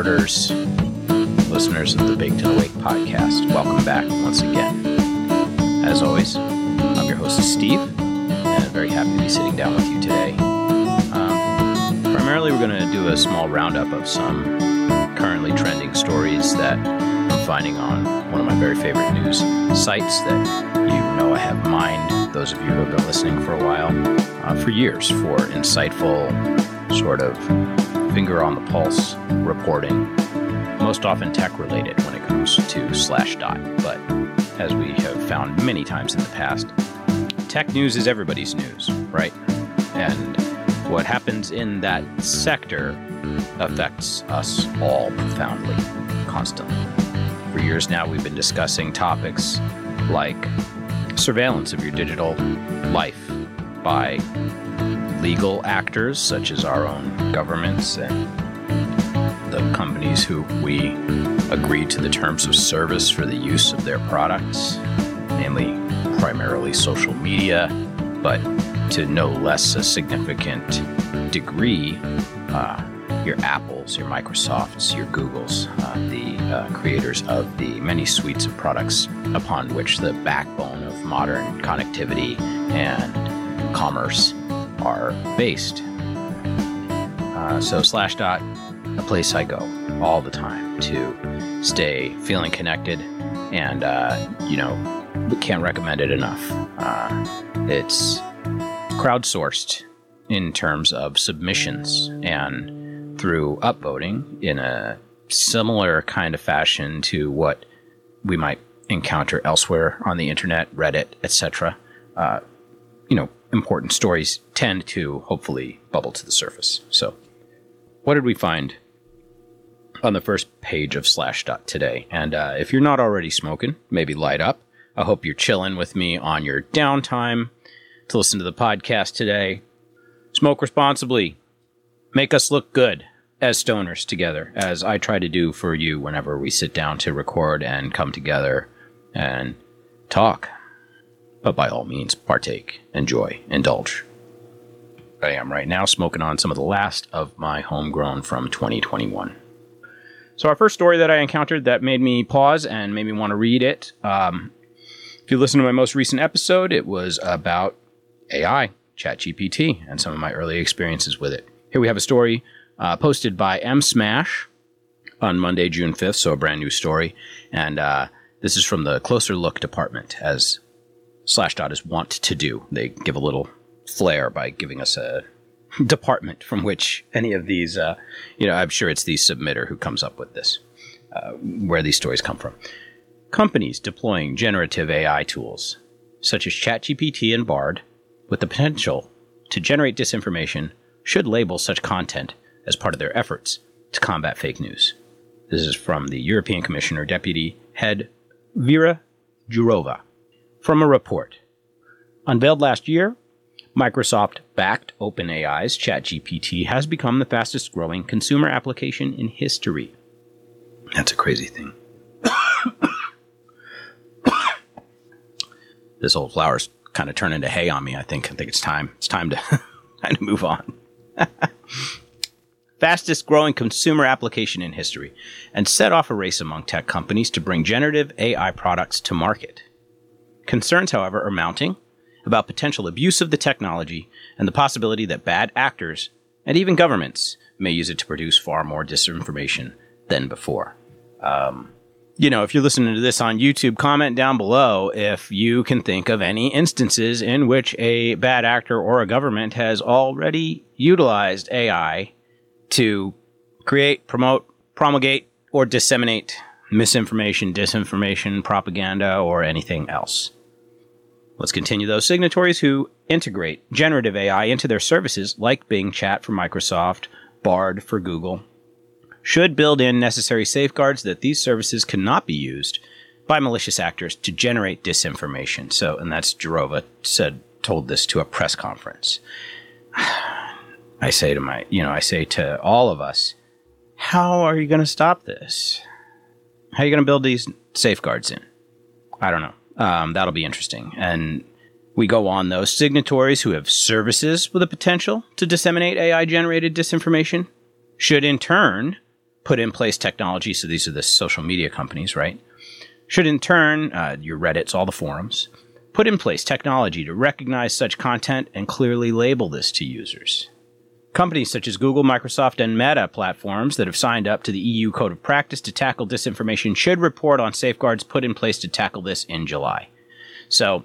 supporters, listeners of the Baked and Awake podcast. Welcome back once again. As always, I'm your host, Steve, and I'm very happy to be sitting down with you today. Um, primarily, we're going to do a small roundup of some currently trending stories that I'm finding on one of my very favorite news sites that you know I have mined, those of you who have been listening for a while, uh, for years, for insightful, sort of finger on the pulse reporting, most often tech related when it comes to Slashdot. But as we have found many times in the past, tech news is everybody's news, right? And what happens in that sector affects us all profoundly, constantly. For years now, we've been discussing topics like surveillance of your digital life by legal actors such as our own governments and the companies who we agree to the terms of service for the use of their products, namely primarily social media, but to no less a significant degree, uh, your Apples, your Microsofts, your Googles, uh, the uh, creators of the many suites of products upon which the backbone of modern connectivity and commerce are based. Uh, so, Slashdot, a place I go all the time to stay feeling connected, and uh, you know, can't recommend it enough. Uh, it's crowdsourced in terms of submissions and through upvoting in a similar kind of fashion to what we might encounter elsewhere on the internet, Reddit, etc. Uh, you know, important stories tend to hopefully bubble to the surface. So, what did we find on the first page of Slashdot today? And uh, if you're not already smoking, maybe light up. I hope you're chilling with me on your downtime to listen to the podcast today. Smoke responsibly. Make us look good as stoners together, as I try to do for you whenever we sit down to record and come together and talk. But by all means, partake, enjoy, indulge. I am right now smoking on some of the last of my homegrown from 2021. So, our first story that I encountered that made me pause and made me want to read it. Um, if you listen to my most recent episode, it was about AI, ChatGPT, and some of my early experiences with it. Here we have a story uh, posted by M Smash on Monday, June 5th, so a brand new story. And uh, this is from the Closer Look department, as Slashdot is wont to do. They give a little flair by giving us a department from which any of these, uh, you know, I'm sure it's the submitter who comes up with this, uh, where these stories come from. Companies deploying generative AI tools, such as ChatGPT and Bard, with the potential to generate disinformation, should label such content as part of their efforts to combat fake news. This is from the European Commissioner Deputy Head Vera Jourova. From a report unveiled last year, Microsoft backed OpenAI's ChatGPT has become the fastest growing consumer application in history. That's a crazy thing. this old flower's kind of turning into hay on me, I think. I think it's time. It's time to, time to move on. fastest growing consumer application in history, and set off a race among tech companies to bring generative AI products to market. Concerns, however, are mounting about potential abuse of the technology and the possibility that bad actors and even governments may use it to produce far more disinformation than before. Um, you know, if you're listening to this on YouTube, comment down below if you can think of any instances in which a bad actor or a government has already utilized AI to create, promote, promulgate, or disseminate misinformation, disinformation, propaganda, or anything else. Let's continue those signatories who integrate generative AI into their services, like Bing Chat for Microsoft, Bard for Google, should build in necessary safeguards that these services cannot be used by malicious actors to generate disinformation. So, and that's Jourova said, told this to a press conference. I say to my, you know, I say to all of us, how are you going to stop this? How are you going to build these safeguards in? I don't know. Um, that'll be interesting. And We go on, though. Signatories who have services with the potential to disseminate AI generated disinformation should, in turn, put in place technology. So these are the social media companies, right? Should, in turn, uh, your Reddits, all the forums, put in place technology to recognize such content and clearly label this to users. Companies such as Google, Microsoft, and Meta platforms that have signed up to the EU Code of Practice to tackle disinformation should report on safeguards put in place to tackle this in July. So,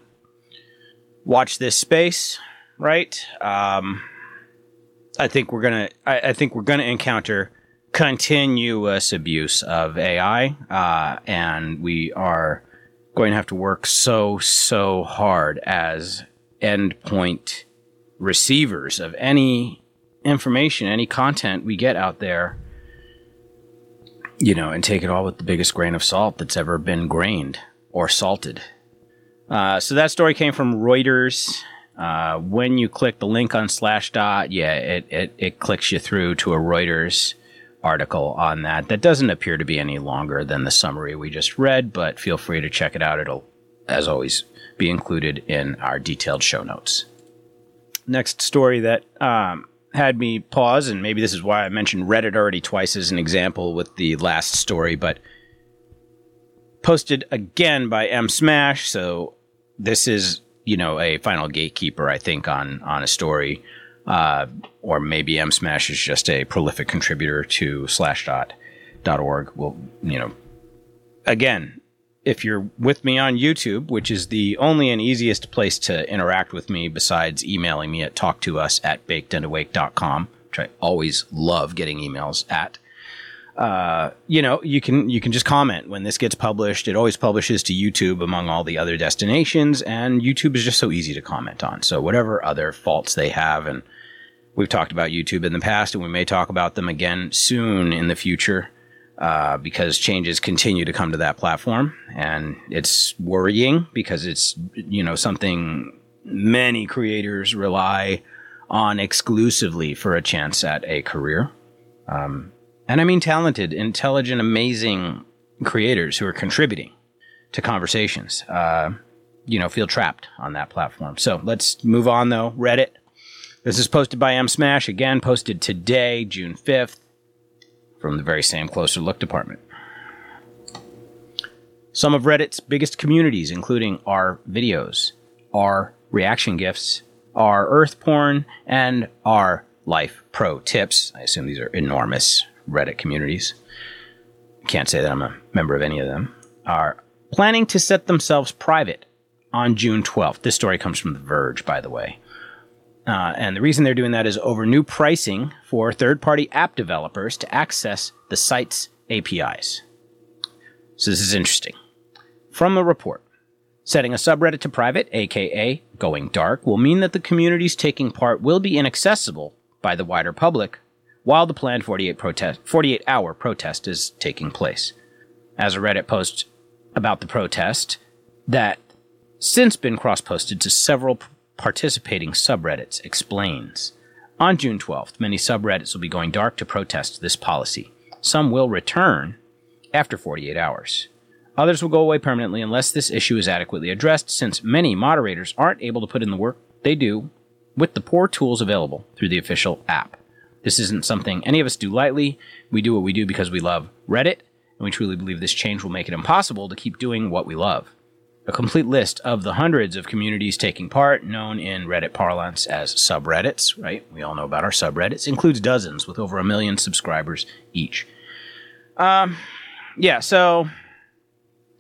watch this space, right? Um, I think we're gonna. I, I, think we're gonna encounter continuous abuse of AI, uh, and we are going to have to work so so hard as endpoint receivers of any information, any content we get out there, you know, and take it all with the biggest grain of salt that's ever been grained or salted. Uh, so that story came from Reuters. Uh, when you click the link on Slashdot, yeah, it, it, it clicks you through to a Reuters article on that. That doesn't appear to be any longer than the summary we just read, but feel free to check it out. It'll, as always, be included in our detailed show notes. Next story that um, had me pause, and maybe this is why I mentioned Reddit already twice as an example with the last story, but posted again by M Smash. So this is you know a final gatekeeper, I think, on on a story, uh, or maybe M Smash is just a prolific contributor to Slashdot.org. Well, you know, again, if you're with me on YouTube, which is the only and easiest place to interact with me besides emailing me at talktous at bakedandawake.com, which I always love getting emails at, uh, you know, you can you can just comment when this gets published. It always publishes to YouTube among all the other destinations, and YouTube is just so easy to comment on. So whatever other faults they have, and we've talked about YouTube in the past, and we may talk about them again soon in the future uh, because changes continue to come to that platform, and it's worrying because it's you know something many creators rely on exclusively for a chance at a career. Um, and I mean talented, intelligent, amazing creators who are contributing to conversations. Uh, you know, feel trapped on that platform. So let's move on though. Reddit. This is posted by M Smash again, posted today, June fifth from the very same Closer Look department. Some of Reddit's biggest communities, including r videos, r reaction gifs, r earth porn, and r life pro tips. I assume these are enormous Reddit communities. Can't say that I'm a member of any of them. Are planning to set themselves private on June 12th. This story comes from The Verge, by the way. Uh, and the reason they're doing that is over new pricing for third party app developers to access the site's APIs. So this is interesting. From the report, setting a subreddit to private, aka going dark, will mean that the communities taking part will be inaccessible by the wider public while the planned 48, protest, 48 hour protest is taking place. As a Reddit post about the protest that since been cross posted to several participating subreddits explains. On June 12th, many subreddits will be going dark to protest this policy. Some will return after 48 hours. Others will go away permanently unless this issue is adequately addressed, since many moderators aren't able to put in the work they do with the poor tools available through the official app. This isn't something any of us do lightly. We do what we do because we love Reddit, and we truly believe this change will make it impossible to keep doing what we love. A complete list of the hundreds of communities taking part, known in Reddit parlance as subreddits, right? We all know about our subreddits, includes dozens with over a million subscribers each. Um, yeah, so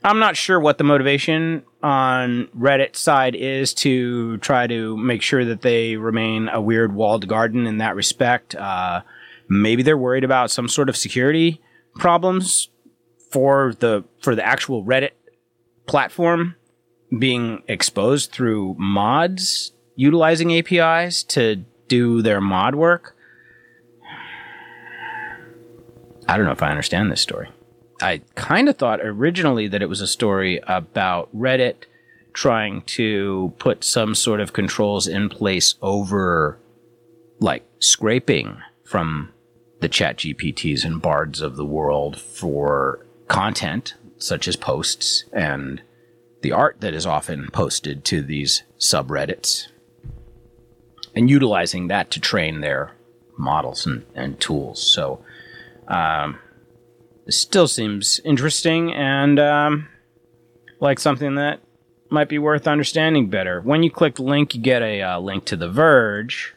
I'm not sure what the motivation on Reddit side is to try to make sure that they remain a weird walled garden in that respect. Uh, maybe they're worried about some sort of security problems for the for the actual Reddit platform being exposed through mods utilizing APIs to do their mod work. I don't know if I understand this story. I kind of thought originally that it was a story about Reddit trying to put some sort of controls in place over like scraping from the chat GPTs and bards of the world for content such as posts and the art that is often posted to these subreddits and utilizing that to train their models and, and tools. So, um, still seems interesting and um, like something that might be worth understanding better. When you click the link, you get a uh, link to The Verge.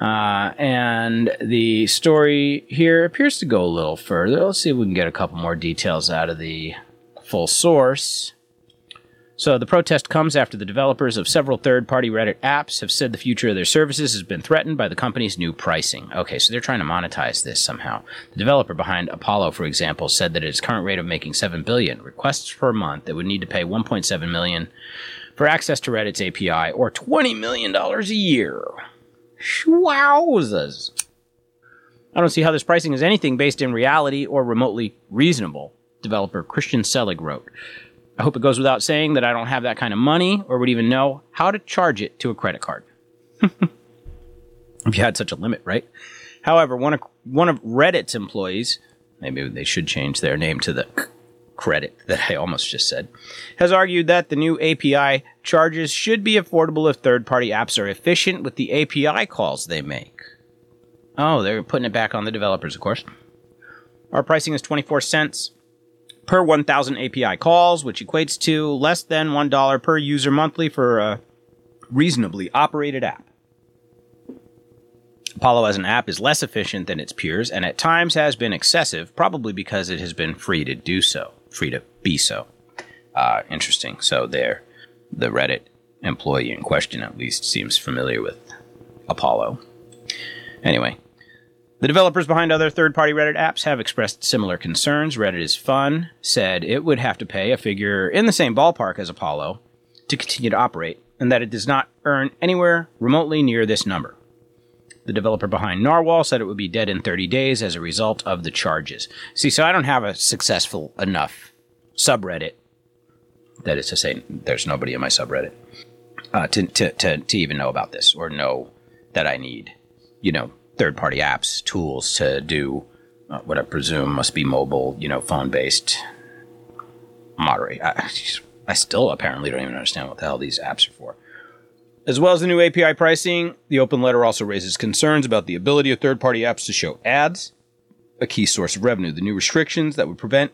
Uh, and the story here appears to go a little further. Let's see if we can get a couple more details out of the full source. So the protest comes after the developers of several third-party Reddit apps have said the future of their services has been threatened by the company's new pricing. Okay, so they're trying to monetize this somehow. The developer behind Apollo, for example, said that at its current rate of making 7 billion requests per month, it would need to pay 1.7 million for access to Reddit's API or 20 million dollars a year. Wowzers. I don't see how this pricing is anything based in reality or remotely reasonable, developer Christian Selig wrote. I hope it goes without saying that I don't have that kind of money or would even know how to charge it to a credit card. if you had such a limit, right? However, one of, one of Reddit's employees, maybe they should change their name to the credit that I almost just said, has argued that the new API charges should be affordable if third party apps are efficient with the API calls they make. Oh, they're putting it back on the developers, of course. Our pricing is 24 cents per 1,000 API calls, which equates to less than $1 per user monthly for a reasonably operated app. Apollo as an app is less efficient than its peers and at times has been excessive, probably because it has been free to do so, free to be so. Uh, interesting. So there, the Reddit employee in question at least seems familiar with Apollo. Anyway, the developers behind other third party Reddit apps have expressed similar concerns. Reddit is Fun said it would have to pay a figure in the same ballpark as Apollo to continue to operate, and that it does not earn anywhere remotely near this number. The developer behind Narwhal said it would be dead in 30 days as a result of the charges. See, so I don't have a successful enough subreddit, that is to say, there's nobody in my subreddit, uh, to, to, to, to even know about this or know that I need, you know, third party apps, tools to do uh, what I presume must be mobile, you know, phone based moderate. I, I still apparently don't even understand what the hell these apps are for. As well as the new API pricing, the open letter also raises concerns about the ability of third party apps to show ads, a key source of revenue. The new restrictions that would prevent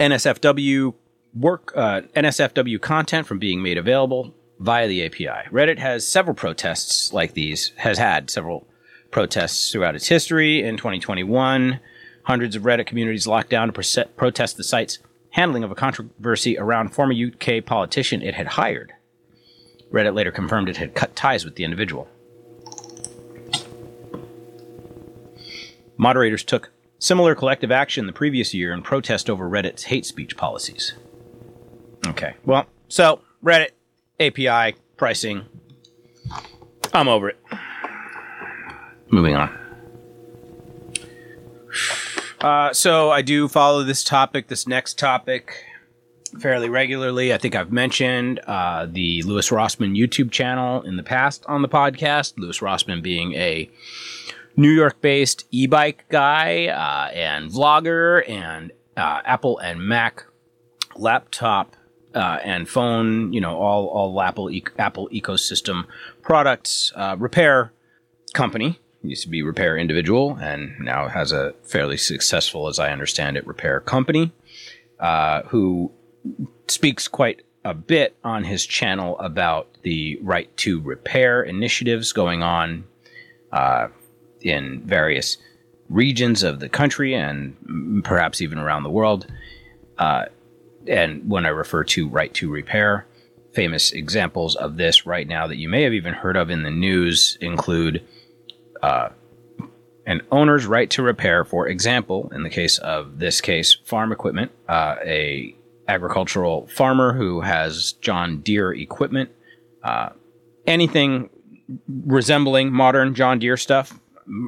NSFW work, uh, NSFW content from being made available via the API. Reddit has several protests like these, has had several protests throughout its history. In 2021, hundreds of Reddit communities locked down to protest the site's handling of a controversy around former UK politician it had hired. Reddit later confirmed it had cut ties with the individual. Moderators took similar collective action the previous year in protest over Reddit's hate speech policies. Okay, well, so Reddit, API, pricing. I'm over it moving on. Uh, so I do follow this topic, this next topic, fairly regularly. I think I've mentioned uh, the Louis Rossmann YouTube channel in the past on the podcast. Louis Rossmann being a New York-based e-bike guy uh, and vlogger, and uh, Apple and Mac laptop uh, and phone, you know, all all Apple e- Apple ecosystem products uh, repair company used to be repair individual and now has a fairly successful, as I understand it, repair company, uh, who speaks quite a bit on his channel about the right to repair initiatives going on uh, in various regions of the country and perhaps even around the world. Uh, and when I refer to right to repair, famous examples of this right now that you may have even heard of in the news include uh, an owner's right to repair, for example, in the case of this case, farm equipment, uh, a agricultural farmer who has John Deere equipment, uh, anything resembling modern John Deere stuff,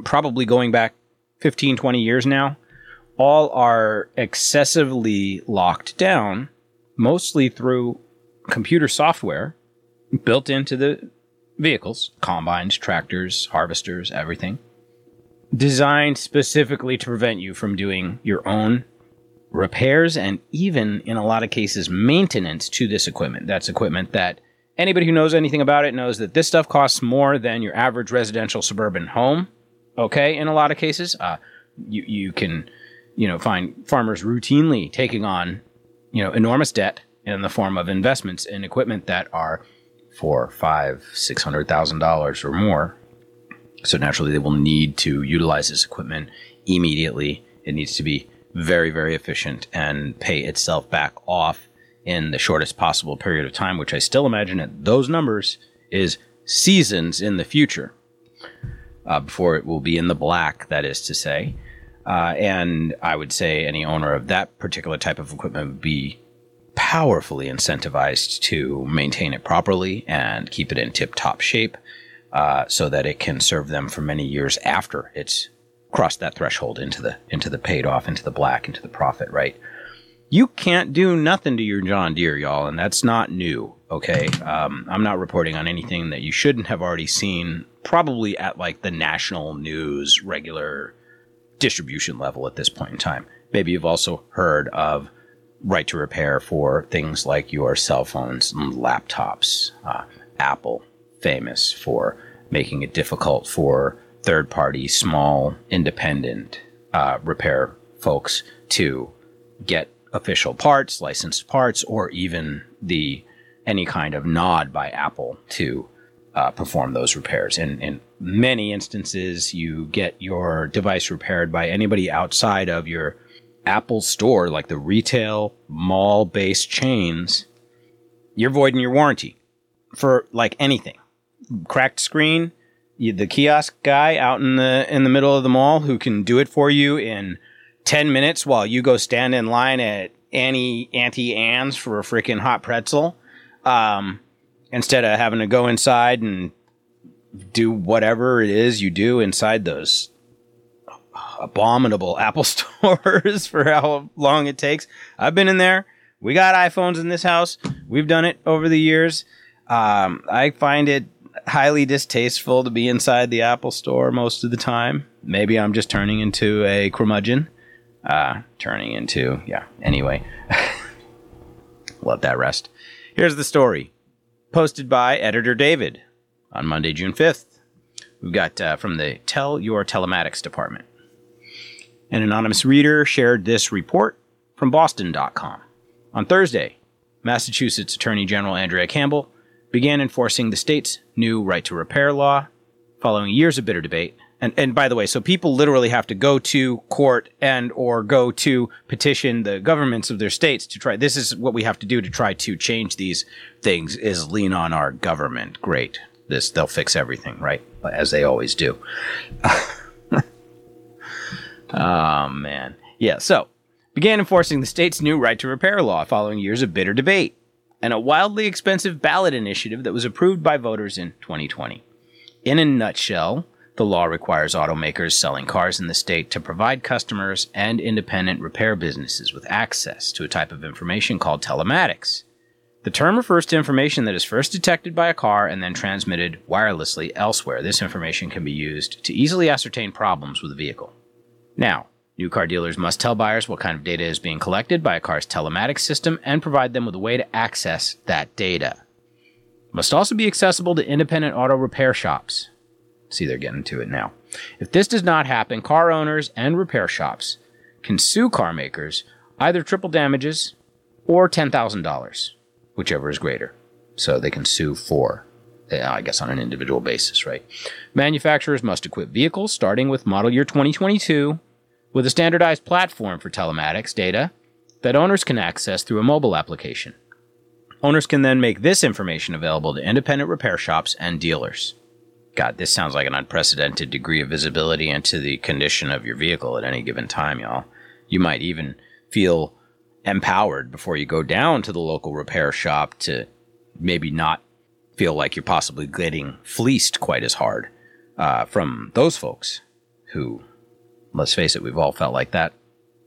probably going back 15, 20 years now, all are excessively locked down, mostly through computer software built into the vehicles, combines, tractors, harvesters, everything, designed specifically to prevent you from doing your own repairs and even in a lot of cases maintenance to this equipment. That's equipment that anybody who knows anything about it knows that this stuff costs more than your average residential suburban home. Okay, in a lot of cases, uh, you you can you know find farmers routinely taking on you know enormous debt in the form of investments in equipment that are four, five, six hundred thousand dollars or more. So naturally, they will need to utilize this equipment immediately. It needs to be very, very efficient and pay itself back off in the shortest possible period of time, which I still imagine at those numbers is seasons in the future uh, before it will be in the black, that is to say. Uh, and I would say any owner of that particular type of equipment would be powerfully incentivized to maintain it properly and keep it in tip top shape uh, so that it can serve them for many years after it's crossed that threshold into the into the paid off, into the black, into the profit, right? You can't do nothing to your John Deere, y'all, and that's not new. Okay, um, I'm not reporting on anything that you shouldn't have already seen, probably at like the national news regular distribution level at this point in time. Maybe you've also heard of right to repair for things like your cell phones and laptops. Uh, Apple, famous for making it difficult for third party, small, independent uh, repair folks to get official parts, licensed parts, or even the any kind of nod by Apple to uh, perform those repairs. And in many instances, you get your device repaired by anybody outside of your Apple store, like the retail mall based chains, you're voiding your warranty for like anything. Cracked screen, the kiosk guy out in the in the middle of the mall who can do it for you in 10 minutes while you go stand in line at Annie Auntie Anne's for a freaking hot pretzel. Um, instead of having to go inside and do whatever it is you do inside those abominable Apple stores for how long it takes. I've been in there. We got iPhones in this house. We've done it over the years. Um, I find it highly distasteful to be inside the Apple store most of the time. Maybe I'm just turning into a curmudgeon. Uh, turning into, yeah, anyway. Let that rest. Here's the story posted by editor David on Monday, June 5th. We've got uh, from the Tell Your Telematics department. An anonymous reader shared this report from Boston.com. On Thursday, Massachusetts Attorney General Andrea Campbell began enforcing the state's new right to repair law following years of bitter debate. And, and by the way, so people literally have to go to court and or go to petition the governments of their states to try. This is what we have to do to try to change these things is lean on our government. Great. This, they'll fix everything, right? As they always do. Oh, man. Yeah, so began enforcing the state's new right to repair law following years of bitter debate and a wildly expensive ballot initiative that was approved by voters in 2020. In a nutshell, the law requires automakers selling cars in the state to provide customers and independent repair businesses with access to a type of information called telematics. The term refers to information that is first detected by a car and then transmitted wirelessly elsewhere. This information can be used to easily ascertain problems with a vehicle. Now, new car dealers must tell buyers what kind of data is being collected by a car's telematics system and provide them with a way to access that data. Must also be accessible to independent auto repair shops. See, they're getting to it now. If this does not happen, car owners and repair shops can sue car makers either triple damages or $10,000, whichever is greater. So they can sue for Uh, I guess on an individual basis, right? Manufacturers must equip vehicles starting with model year 2022 with a standardized platform for telematics data that owners can access through a mobile application. Owners can then make this information available to independent repair shops and dealers. God, this sounds like an unprecedented degree of visibility into the condition of your vehicle at any given time, y'all. You might even feel empowered before you go down to the local repair shop to maybe not feel like you're possibly getting fleeced quite as hard uh, from those folks who, let's face it, we've all felt like that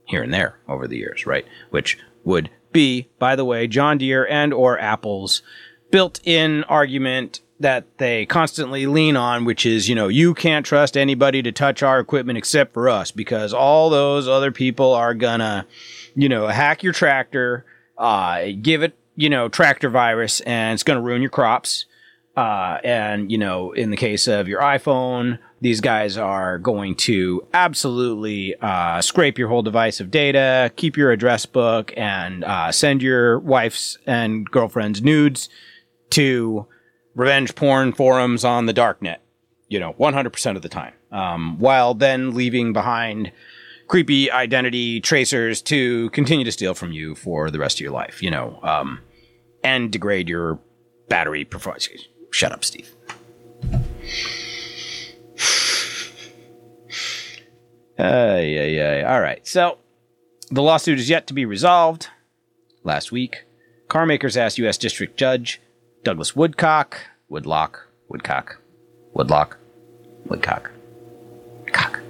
here and there over the years, right? Which would be, by the way, John Deere and or Apple's built-in argument that they constantly lean on, which is, you know, you can't trust anybody to touch our equipment except for us because all those other people are gonna, you know, hack your tractor, uh, give it, you know, tractor virus, and it's gonna ruin your crops. Uh, and you know, in the case of your iPhone, these guys are going to absolutely uh, scrape your whole device of data, keep your address book, and uh, send your wife's and girlfriend's nudes to revenge porn forums on the darknet, you know, 100% of the time, um, while then leaving behind creepy identity tracers to continue to steal from you for the rest of your life, you know, um, and degrade your battery performance. Shut up, Steve. Uh, yeah, yeah. All right. So the lawsuit is yet to be resolved. Last week, carmakers asked U.S. District Judge Douglas Woodcock, Woodlock, Woodcock, Woodlock, Woodcock, cock,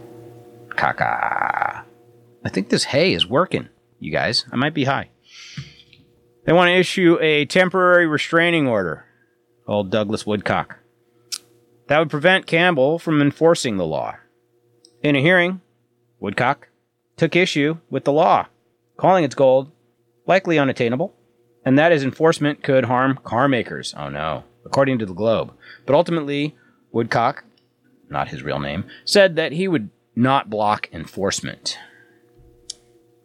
caca. I think this hay is working, you guys. I might be high. They want to issue a temporary restraining order. Old Douglas Woodcock. That would prevent Campbell from enforcing the law. In a hearing, Woodcock took issue with the law, calling its goal likely unattainable and that his enforcement could harm car makers. Oh no, according to the Globe. But ultimately, Woodcock, not his real name, said that he would not block enforcement.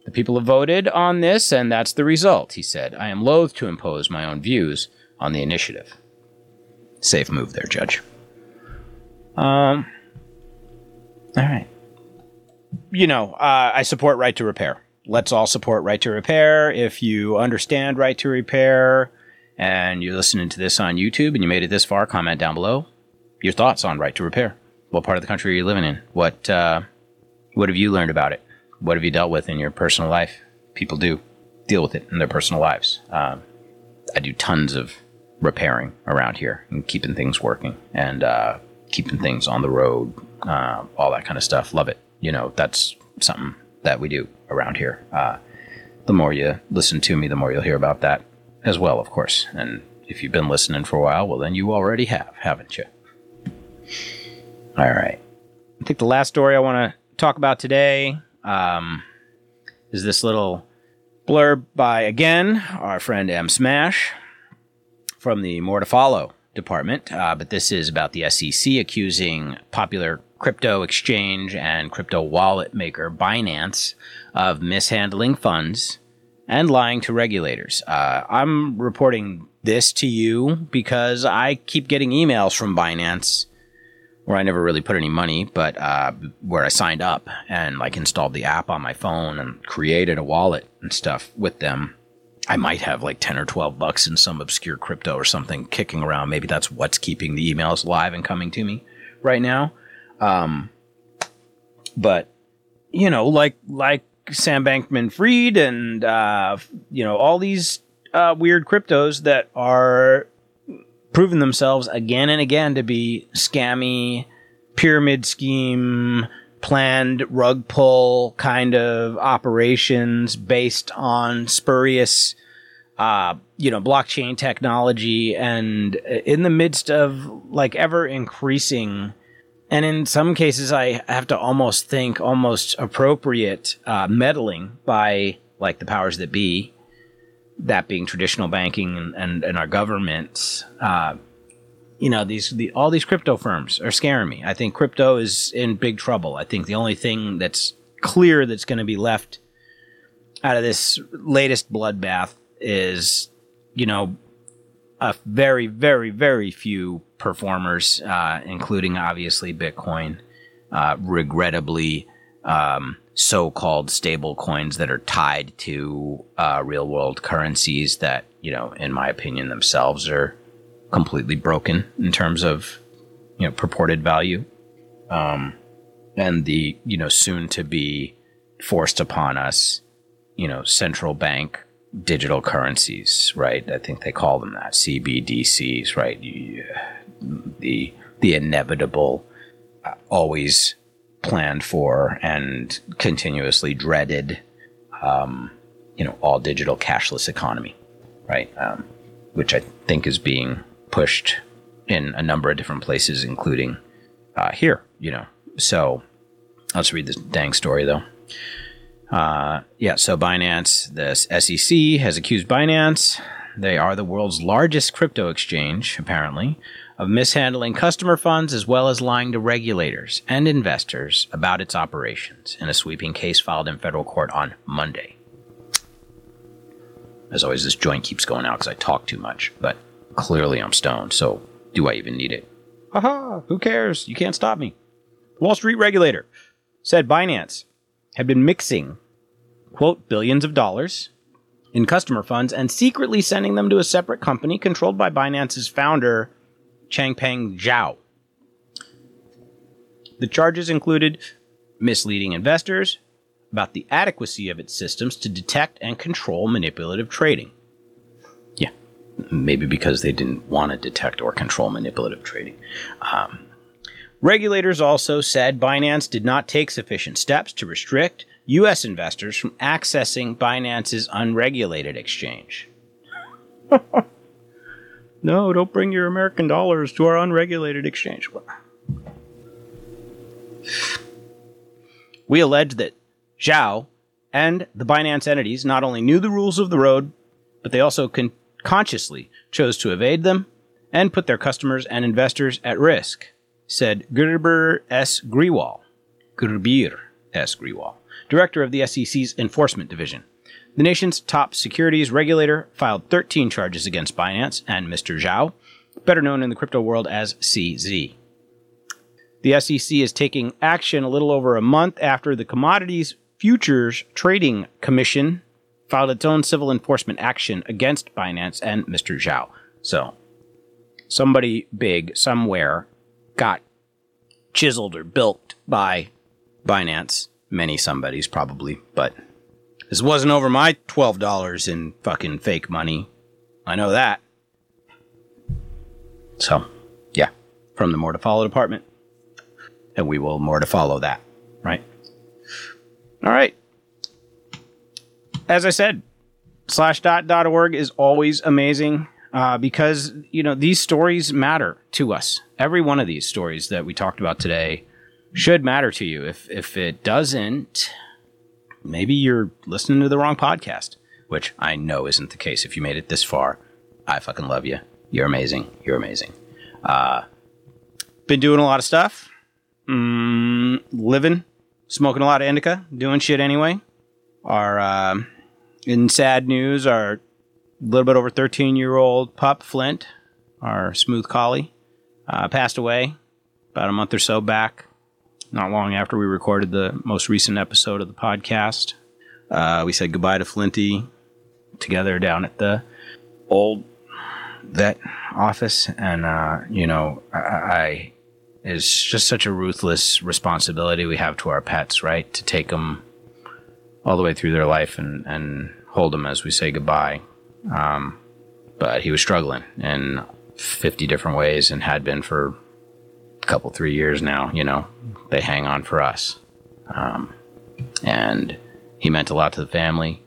The people have voted on this, and that's the result, he said. I am loath to impose my own views on the initiative. Safe move there, Judge. Um, all right. You know, uh, I support right to repair let's all support Right to Repair. If you understand Right to Repair and you're listening to this on YouTube and you made it this far, comment down below your thoughts on Right to Repair. What part of the country are you living in? What uh, what have you learned about it? What have you dealt with in your personal life? People do deal with it in their personal lives. Um, I do tons of repairing around here and keeping things working and uh, keeping things on the road, uh, all that kind of stuff. Love it. You know, that's something that we do around here. Uh, the more you listen to me, the more you'll hear about that as well, of course. And if you've been listening for a while, well, then you already have, haven't you? All right. I think the last story I want to talk about today um, is this little blurb by, again, our friend M. Smash from the More to Follow department. Uh, but this is about the SEC accusing popular crypto exchange and crypto wallet maker Binance of mishandling funds and lying to regulators. Uh, I'm reporting this to you because I keep getting emails from Binance where I never really put any money, but uh, where I signed up and like installed the app on my phone and created a wallet and stuff with them. I might have like 10 or 12 bucks in some obscure crypto or something kicking around. Maybe that's what's keeping the emails live and coming to me right now. Um, but you know, like like Sam Bankman Fried and uh, you know all these uh, weird cryptos that are proving themselves again and again to be scammy, pyramid scheme, planned rug pull kind of operations based on spurious, uh, you know, blockchain technology, and in the midst of like ever increasing. And in some cases, I have to almost think almost appropriate uh, meddling by like the powers that be, that being traditional banking and, and, and our governments. Uh, you know, these the, all these crypto firms are scaring me. I think crypto is in big trouble. I think the only thing that's clear that's going to be left out of this latest bloodbath is, you know, a very, very, very few performers, uh, including obviously Bitcoin, uh, regrettably um, so-called stable coins that are tied to uh, real-world currencies that, you know, in my opinion, themselves are completely broken in terms of, you know, purported value, um, and the you know soon to be forced upon us, you know, central bank digital currencies, right? I think they call them that CBDCs, right? the the inevitable, uh, always planned for and continuously dreaded, um, you know, all digital cashless economy, right? Um, which I think is being pushed in a number of different places, including uh, here, you know. So let's read this dang story though. Uh, yeah, so Binance, this SEC has accused Binance, they are the world's largest crypto exchange, apparently, of mishandling customer funds as well as lying to regulators and investors about its operations in a sweeping case filed in federal court on Monday. As always, this joint keeps going out because I talk too much, but clearly I'm stoned, so do I even need it? Haha, who cares? You can't stop me. Wall Street regulator said Binance had been mixing, quote, billions of dollars in customer funds and secretly sending them to a separate company controlled by Binance's founder, Changpeng Zhao. The charges included misleading investors about the adequacy of its systems to detect and control manipulative trading. Yeah, maybe because they didn't want to detect or control manipulative trading. Um, regulators also said Binance did not take sufficient steps to restrict U.S. investors from accessing Binance's unregulated exchange. no, don't bring your American dollars to our unregulated exchange. We allege that Zhao and the Binance entities not only knew the rules of the road, but they also con- consciously chose to evade them and put their customers and investors at risk, said Gurbir S. Grewal. Gurbir S. Grewal director of the SEC's Enforcement Division. The nation's top securities regulator filed 13 charges against Binance and Mr. Zhao, better known in the crypto world as CZ. The SEC is taking action a little over a month after the Commodities Futures Trading Commission filed its own civil enforcement action against Binance and Mr. Zhao. So, somebody big somewhere got chiseled or built by Binance many somebodies probably, but this wasn't over my $12 in fucking fake money. I know that. So, yeah, from the more to follow department. And we will more to follow that, right? All right. As I said, slashdot.org is always amazing uh, because, you know, these stories matter to us. Every one of these stories that we talked about today should matter to you. If if it doesn't, maybe you're listening to the wrong podcast, which I know isn't the case. If you made it this far, I fucking love you. You're amazing. You're amazing. Uh, been doing a lot of stuff. Mm, living, smoking a lot of indica, doing shit anyway. Our uh, in sad news, our little bit over 13 year old pup Flint, our smooth collie, uh, passed away about a month or so back not long after we recorded the most recent episode of the podcast. Uh, we said goodbye to Flinty together down at the old vet office, and uh, you know, I, I is just such a ruthless responsibility we have to our pets, right? To take them all the way through their life and and hold them as we say goodbye. Um, but he was struggling in 50 different ways and had been for couple three years now. You know, they hang on for us, um, and he meant a lot to the family.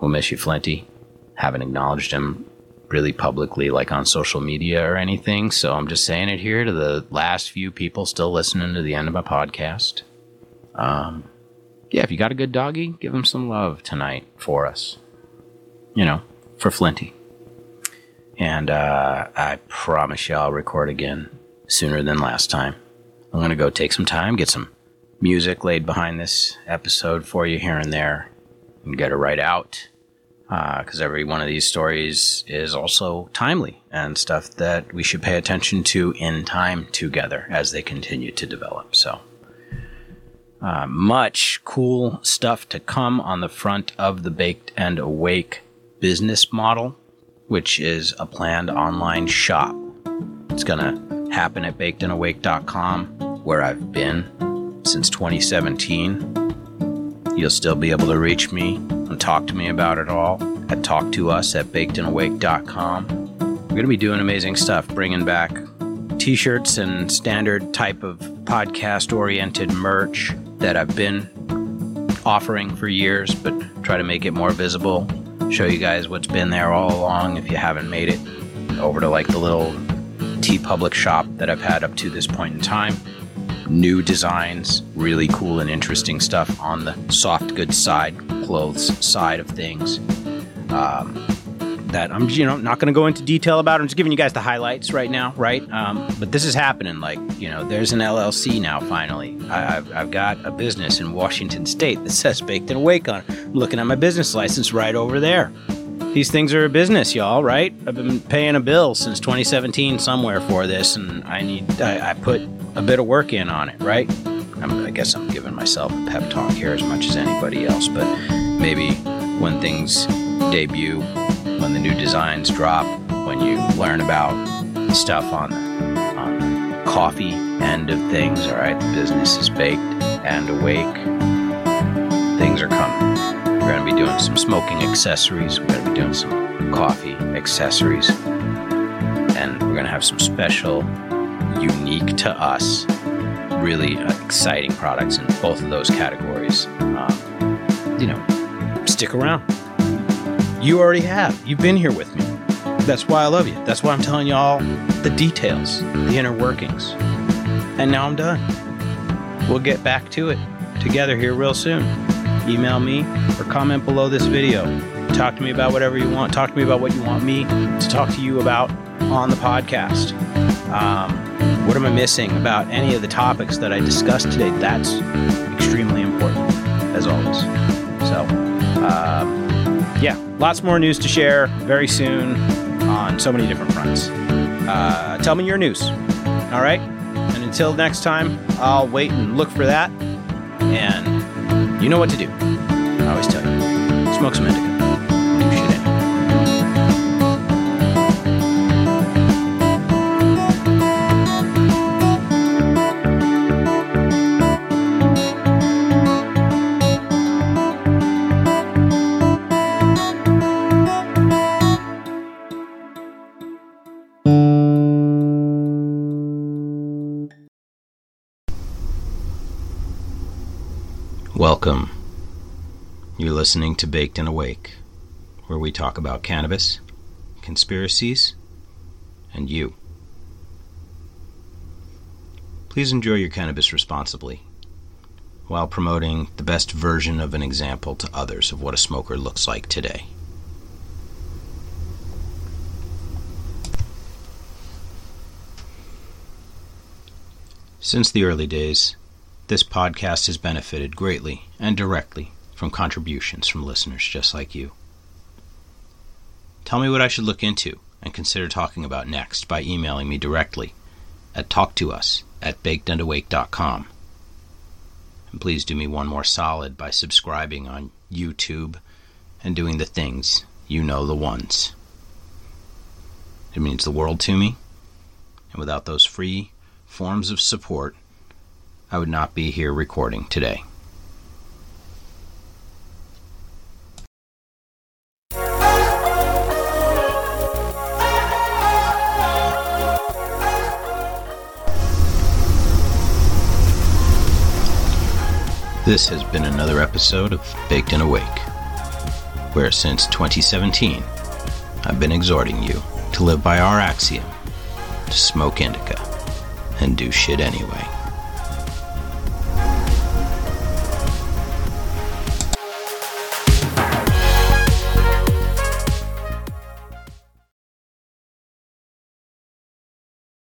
We'll miss you, Flinty. Haven't acknowledged him really publicly, like on social media or anything. So I'm just saying it here to the last few people still listening to the end of my podcast. Um, yeah, if you got a good doggy, give him some love tonight for us. You know, for Flinty. And uh, I promise you I'll record again sooner than last time. I'm going to go take some time, get some music laid behind this episode for you here and there, and get it right out. Because uh, every one of these stories is also timely and stuff that we should pay attention to in time together as they continue to develop. So, uh, much cool stuff to come on the front of the Baked and Awake business model, which is a planned online shop. It's going to happen at bakedandawake.com, where I've been since 2017. You'll still be able to reach me and talk to me about it all at talktous at bakedandawake.com. We're going to be doing amazing stuff, bringing back t shirts and standard type of podcast oriented merch that I've been offering for years, but try to make it more visible. Show you guys what's been there all along if you haven't made it over to like the little TeePublic shop that I've had up to this point in time. New designs, really cool and interesting stuff on the soft goods side, clothes side of things. Um, that I'm, you know, not going to go into detail about. I'm just giving you guys the highlights right now, right? Um, but this is happening. Like, you know, there's an LLC now. Finally, I, have I've got a business in Washington State that says Baked and Awake on. I'm looking at my business license right over there. These things are a business, y'all, right? I've been paying a bill since 2017 somewhere for this, and I need I, I put a bit of work in on it, right? I'm, I guess I'm giving myself a pep talk here as much as anybody else, but maybe when things debut when the new designs drop, when you learn about stuff on the, on the coffee end of things, all right, the business is baked and awake. Things are coming. We're going to be doing some smoking accessories. We're going to be doing some coffee accessories. And we're going to have some special, unique to us, really exciting products in both of those categories. Um, you know, stick around. You already have. You've been here with me. That's why I love you. That's why I'm telling you all the details, the inner workings. And now I'm done. We'll get back to it together here real soon. Email me or comment below this video. Talk to me about whatever you want. Talk to me about what you want me to talk to you about on the podcast. Um, what am I missing about any of the topics that I discussed today? That's extremely important, as always. So, um, yeah, lots more news to share very soon on so many different fronts. Uh, tell me your news. All right? And until next time, I'll wait and look for that. And you know what to do. I always tell you smoke some indica. Welcome. You're listening to Baked and Awake, where we talk about cannabis, conspiracies, and you. Please enjoy your cannabis responsibly while promoting the best version of an example to others of what a smoker looks like today. Since the early days, this podcast has benefited greatly and directly from contributions from listeners just like you. Tell me what I should look into and consider talking about next by emailing me directly at talktous at bakedandawake.com. And please do me one more solid by subscribing on YouTube and doing the things you know the ones. It means the world to me, and without those free forms of support, I would not be here recording today. This has been another episode of Baked and Awake, where since 2017, I've been exhorting you to live by our axiom to smoke indica and do shit anyway.